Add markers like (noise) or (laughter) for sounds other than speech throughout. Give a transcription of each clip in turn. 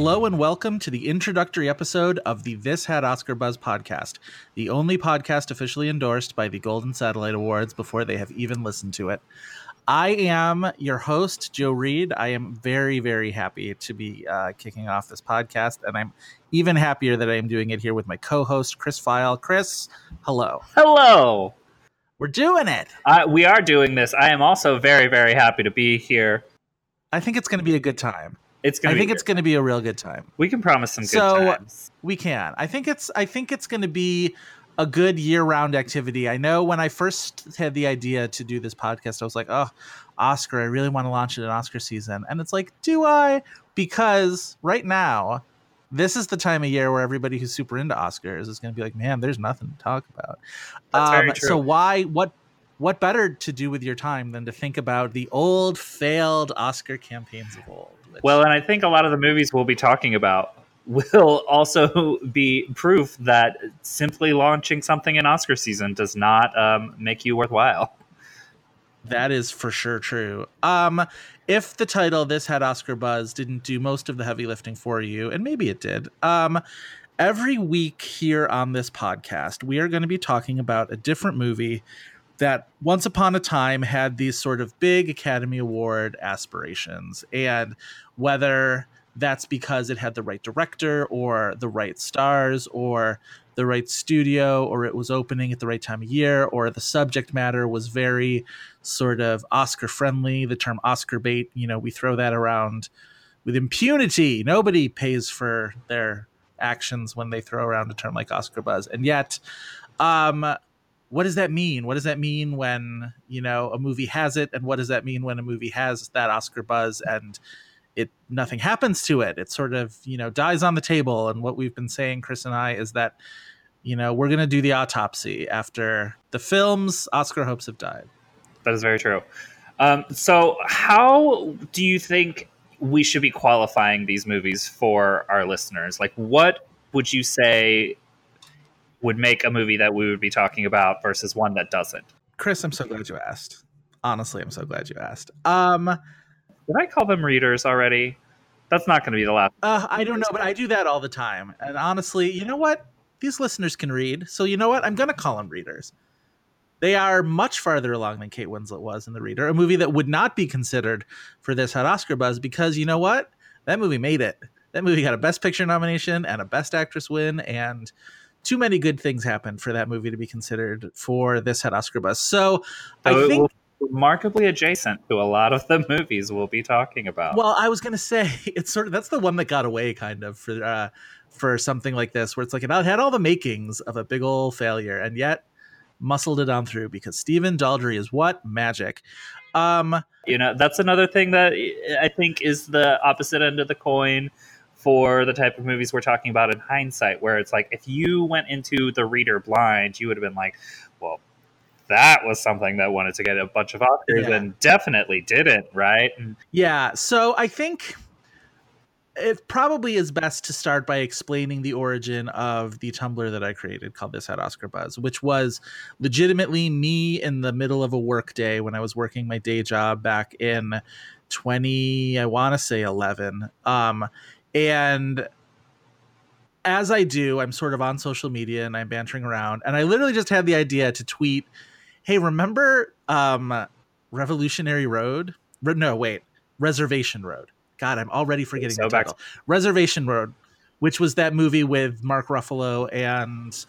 Hello and welcome to the introductory episode of the This Had Oscar Buzz podcast, the only podcast officially endorsed by the Golden Satellite Awards before they have even listened to it. I am your host, Joe Reed. I am very, very happy to be uh, kicking off this podcast, and I'm even happier that I am doing it here with my co host, Chris Feil. Chris, hello. Hello. We're doing it. Uh, we are doing this. I am also very, very happy to be here. I think it's going to be a good time. It's I gonna. think it's going to be a real good time. We can promise some good So- times. We can. I think it's I think it's going to be a good year-round activity. I know when I first had the idea to do this podcast, I was like, "Oh, Oscar, I really want to launch it in Oscar season." And it's like, "Do I?" Because right now, this is the time of year where everybody who's super into Oscars is going to be like, "Man, there's nothing to talk about." That's very um, true. So why what what better to do with your time than to think about the old failed Oscar campaigns of old? Well, and I think a lot of the movies we'll be talking about will (laughs) also be proof that simply launching something in Oscar season does not um, make you worthwhile. That is for sure true. Um, if the title "This Had Oscar Buzz" didn't do most of the heavy lifting for you, and maybe it did, um, every week here on this podcast, we are going to be talking about a different movie that once upon a time had these sort of big Academy Award aspirations, and whether that's because it had the right director or the right stars or the right studio or it was opening at the right time of year or the subject matter was very sort of Oscar friendly. The term Oscar bait, you know, we throw that around with impunity. Nobody pays for their actions when they throw around a term like Oscar buzz. And yet, um, what does that mean? What does that mean when, you know, a movie has it? And what does that mean when a movie has that Oscar buzz and it nothing happens to it? It sort of, you know, dies on the table. And what we've been saying, Chris and I, is that, you know, we're gonna do the autopsy after the film's Oscar hopes have died. That is very true. Um, so, how do you think we should be qualifying these movies for our listeners? Like, what would you say would make a movie that we would be talking about versus one that doesn't? Chris, I'm so glad you asked. Honestly, I'm so glad you asked. Um, Did I call them readers already? That's not going to be the last. uh, I don't know, but I do that all the time. And honestly, you know what? These listeners can read, so you know what? I'm gonna call them readers. They are much farther along than Kate Winslet was in The Reader, a movie that would not be considered for this hot Oscar buzz because you know what? That movie made it. That movie got a Best Picture nomination and a Best Actress win, and too many good things happened for that movie to be considered for this hot Oscar buzz. So, So I think remarkably adjacent to a lot of the (laughs) movies we'll be talking about. Well, I was gonna say (laughs) it's sort of that's the one that got away kind of for uh for something like this, where it's like it had all the makings of a big old failure, and yet muscled it on through because Stephen Daldry is what magic. Um, you know that's another thing that i think is the opposite end of the coin for the type of movies we're talking about in hindsight where it's like if you went into the reader blind you would have been like well that was something that wanted to get a bunch of oscars Yeah. and definitely didn't right and yeah, so I think it probably is best to start by explaining the origin of the Tumblr that I created called This Had Oscar Buzz, which was legitimately me in the middle of a work day when I was working my day job back in 20, I want to say 11. Um, and as I do, I'm sort of on social media and I'm bantering around. And I literally just had the idea to tweet, hey, remember um, Revolutionary Road? Re- no, wait, Reservation Road. God, I'm already forgetting So the back- title. Reservation Road, which was that movie with Mark Ruffalo and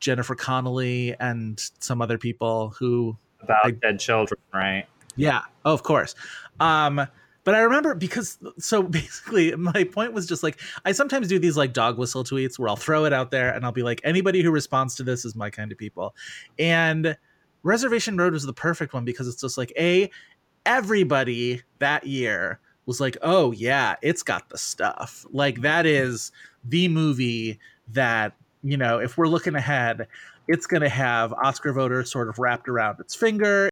Jennifer Connelly and some other people who about I- dead children right yeah, oh, of course. Um, but I remember because so (laughs) basically my point was just like I sometimes do these like dog whistle tweets where I'll throw it out there and I'll be like anybody who responds to this is my kind of people. And Reservation Road was the perfect one because it's just like a everybody that year was like, "Oh yeah, it's got the stuff." Like that is the movie that you know if we're looking ahead it's going to have oscar voters sort of wrapped around its finger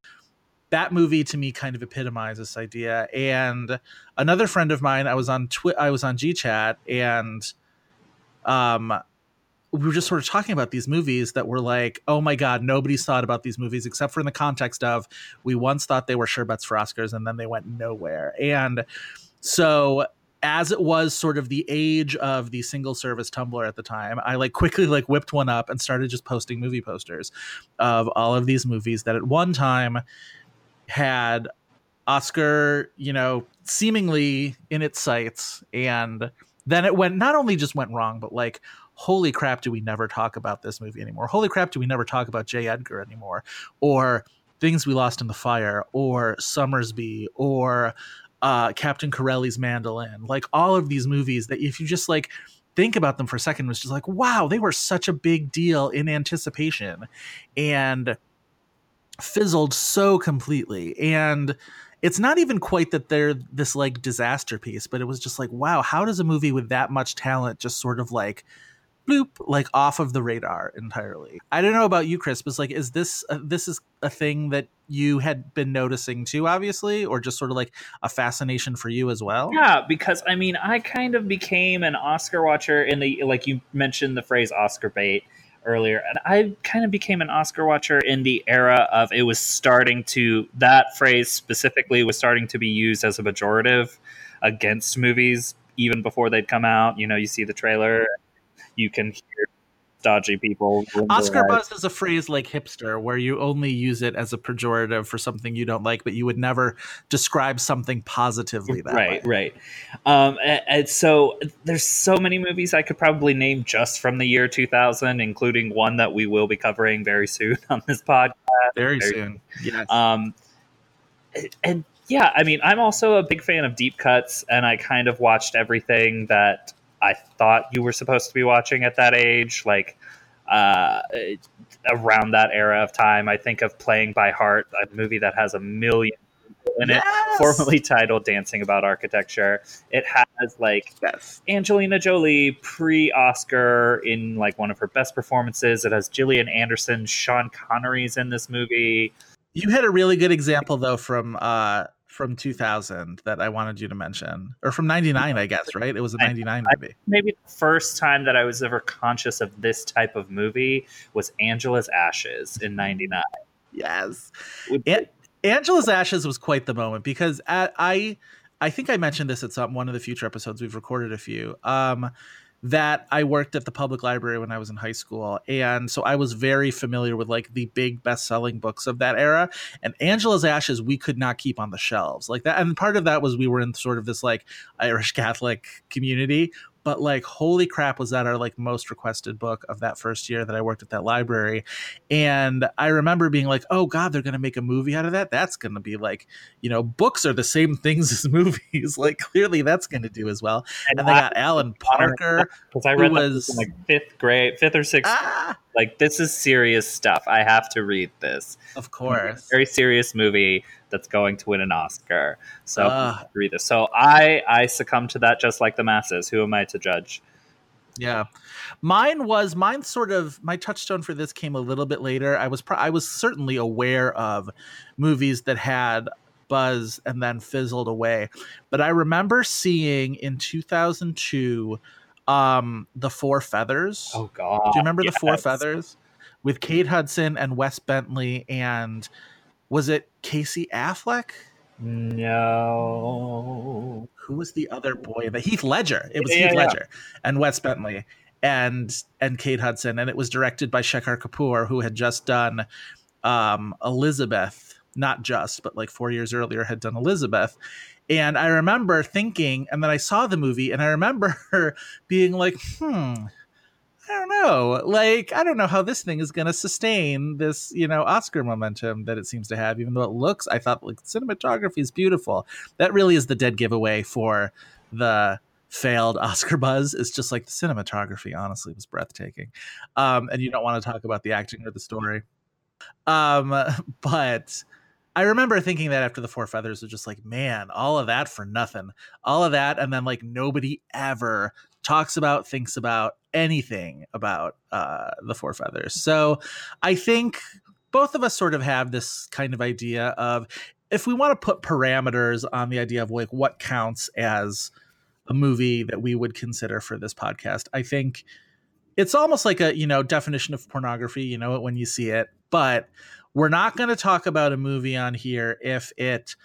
that movie to me kind of epitomizes this idea and another friend of mine i was on twi- i was on gchat and um we were just sort of talking about these movies that were like, oh my God, nobody's thought about these movies except for in the context of we once thought they were sure bets for Oscars and then they went nowhere. And so as it was sort of the age of the single service Tumblr at the time, I like quickly like whipped one up and started just posting movie posters of all of these movies that at one time had Oscar, you know, seemingly in its sights and then it went not only just went wrong, but like holy crap, do we never talk about this movie anymore? Holy crap, do we never talk about J. Edgar anymore? Or Things We Lost in the Fire, or Sommersby, or uh, Captain Corelli's Mandolin. Like all of these movies that if you just like think about them for a second, was just like, wow, they were such a big deal in anticipation and fizzled so completely. And it's not even quite that they're this like disaster piece, but it was just like, wow, how does a movie with that much talent just sort of like bloop like off of the radar entirely i don't know about you chris but like is this uh, this is a thing that you had been noticing too obviously or just sort of like a fascination for you as well yeah because i mean i kind of became an oscar watcher in the like you mentioned the phrase oscar bait earlier and i kind of became an oscar watcher in the era of it was starting to that phrase specifically was starting to be used as a pejorative against movies even before they'd come out. You know you see the trailer you can hear dodgy people. Oscar buzz is a phrase like hipster, where you only use it as a pejorative for something you don't like, but you would never describe something positively. That right, way. right. Um, and, and, so there's so many movies I could probably name just from the year 2000, including one that we will be covering very soon (laughs) on this podcast. Very, very soon, yes. Um, and yeah, I mean, I'm also a big fan of deep cuts, and I kind of watched everything that I thought you were supposed to be watching at that age, like uh, around that era of time. I think of Playing by Heart, a movie that has a million in yes! it, formerly titled Dancing About Architecture. It has like yes. Angelina Jolie pre-Oscar in like one of her best performances. It has Gillian Anderson, Sean Connery's in this movie. You had a really good example though from uh from 2000 that I wanted you to mention, or from 99, I guess, right? It was a 99 I, movie. maybe the first time that I was ever conscious of this type of movie was Angela's Ashes in 99. Yes. An- Angela's Ashes was quite the moment because at, I, I think I mentioned this at some one of the future episodes. We've recorded a few. Um, that I worked at the public library when I was in high school. And so I was very familiar with like the big best selling books of that era. And Angela's Ashes, we could not keep on the shelves like that. And part of that was we were in sort of this like Irish Catholic community but like holy crap was that our like most requested book of that first year that i worked at that library. And i remember being like oh god they're gonna make a movie out of that? That's gonna be like you know books are the same things (laughs) as movies. Like clearly that's gonna do as well. And, and they got alan (laughs) parker because i read was in like fifth grade fifth or sixth ah! like this is serious stuff. I have to read this. Of course. very serious movie that's going to win an Oscar. So uh, read this. So I I succumb to that just like the masses. Who am I to judge? Yeah, mine was mine. Sort of my touchstone for this came a little bit later. I was I was certainly aware of movies that had buzz and then fizzled away, but I remember seeing in 2002 um the Four Feathers. Oh God! Do you remember yes. the Four Feathers with Kate Hudson and Wes Bentley and was it Casey Affleck? No. Who was the other boy? The Heath Ledger. It was yeah, Heath yeah. Ledger and Wes Bentley and and Kate Hudson, and it was directed by Shekhar Kapur, who had just done um, Elizabeth. Not just, but like four years earlier, had done Elizabeth. And I remember thinking, and then I saw the movie, and I remember (laughs) being like, hmm, I don't know. Like, I don't know how this thing is going to sustain this, you know, Oscar momentum that it seems to have, even though it looks, I thought, like, cinematography is beautiful. That really is the dead giveaway for the failed (laughs) Oscar buzz. It's just like the cinematography, honestly, was breathtaking. Um, and you don't want to talk about the acting or the story. Um, (laughs) but I remember thinking that after the Four Feathers was just like, man, all of that for nothing. All of that, and then like nobody ever talks about, thinks about anything about uh, the Four Feathers. So I think both of us sort of have this kind of idea of if we want to put parameters on the idea of like what counts as a movie that we would consider for this podcast, I think it's almost like a you know definition of pornography. You know it when you see it, but we're not going to talk about a movie on here if it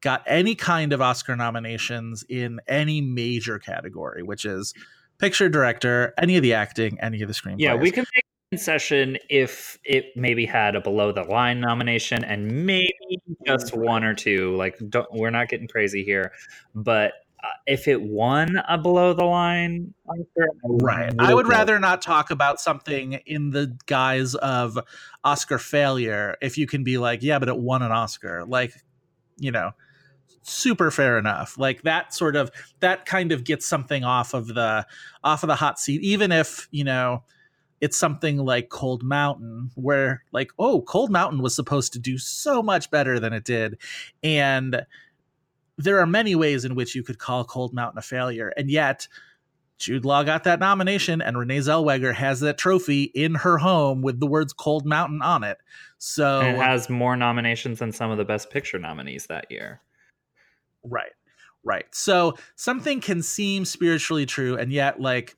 got any kind of Oscar nominations in any major category, which is picture director, any of the acting, any of the screenplays. Yeah, we can make a concession if it maybe had a below the line nomination and maybe just one or two. Like, don't, we're not getting crazy here, but uh, if it won a below the line Oscar, Right. I would rather not talk about something in the guise of Oscar failure if you can be like, yeah, but it won an Oscar. Like, you know, super fair enough. Like that sort of that kind of gets something off of the off of the hot seat even if, you know, it's something like Cold Mountain where like, oh, Cold Mountain was supposed to do so much better than it did and there are many ways in which you could call Cold Mountain a failure, and yet Jude Law got that nomination, and Renee Zellweger has that trophy in her home with the words "Cold Mountain" on it. So it has more nominations than some of the Best Picture nominees that year. Right, right. So something can seem spiritually true, and yet, like,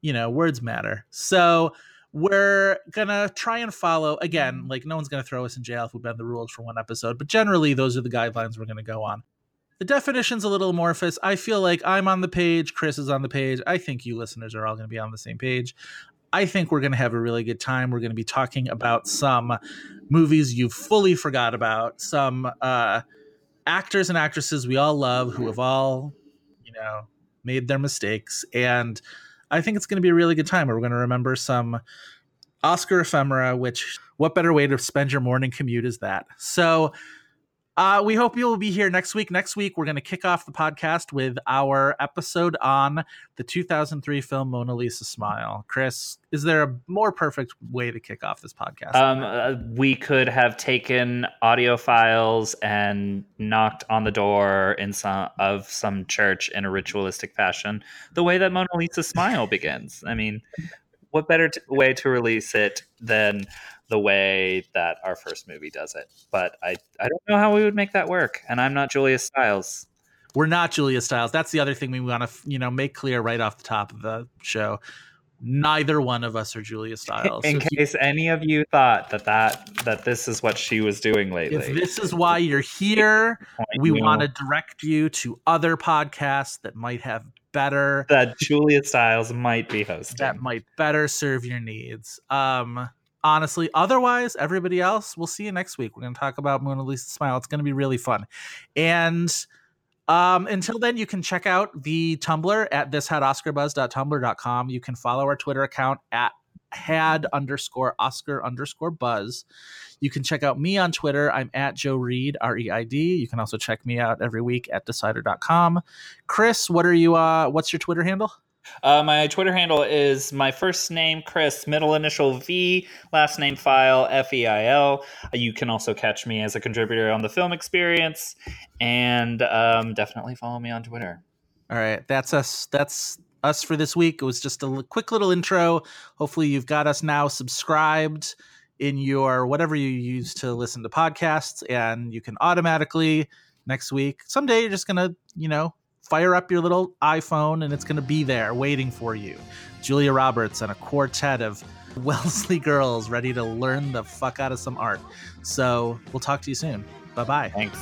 you know, words matter. So we're gonna try and follow again. Like, no one's gonna throw us in jail if we bend the rules for one episode, but generally, those are the guidelines we're gonna go on the definition's a little amorphous. I feel like I'm on the page, Chris is on the page. I think you listeners are all going to be on the same page. I think we're going to have a really good time. We're going to be talking about some movies you fully forgot about, some uh, actors and actresses we all love who have all, you know, made their mistakes. And I think it's going to be a really good time. We're going to remember some Oscar ephemera, which, what better way to spend your morning commute is that? So, uh, we hope you'll be here next week. Next week, we're going to kick off the podcast with our episode on the 2003 film Mona Lisa Smile. Chris, is there a more perfect way to kick off this podcast? Um, uh, we could have taken audio files and knocked on the door in some of some church in a ritualistic fashion, the way that Mona Lisa Smile begins. I mean, what better t- way to release it than the way that our first movie does it. But I, I don't know how we would make that work. And I'm not Julia Stiles. We're not Julia Stiles. That's the other thing we want to, you know, make clear right off the top of the show. Neither one of us are Julia Stiles. In So case any of you thought that that that this is what she was doing lately, if this is why you're here, we you want to direct you to other podcasts that might have better that Julia Stiles might be hosting. that might better serve your needs. Um honestly, otherwise everybody else, we'll see you next week. We're going to talk about Mona Lisa Smile. It's going to be really fun. And um, until then, you can check out the Tumblr at thishadoscarbuzz.tumblr.com. You can follow our Twitter account at had underscore Oscar underscore buzz. You can check out me on Twitter. I'm at Joe Reed, R E I D. You can also check me out every week at decider.com. Chris, what are you uh what's your Twitter handle? Uh, my Twitter handle is my first name, Chris, middle initial V, last name Feil, F E I L. You can also catch me as a contributor on the film experience, and um, definitely follow me on Twitter. All right, that's us. That's us for this week. It was just a quick little intro. Hopefully, you've got us now subscribed in your whatever you use to listen to podcasts, and you can automatically next week. Someday, you're just gonna, you know, fire up your little iPhone, and it's gonna be there waiting for you. Julia Roberts and a quartet of (laughs) Wellesley girls ready to learn the fuck out of some art. So we'll talk to you soon. Bye bye. Thanks.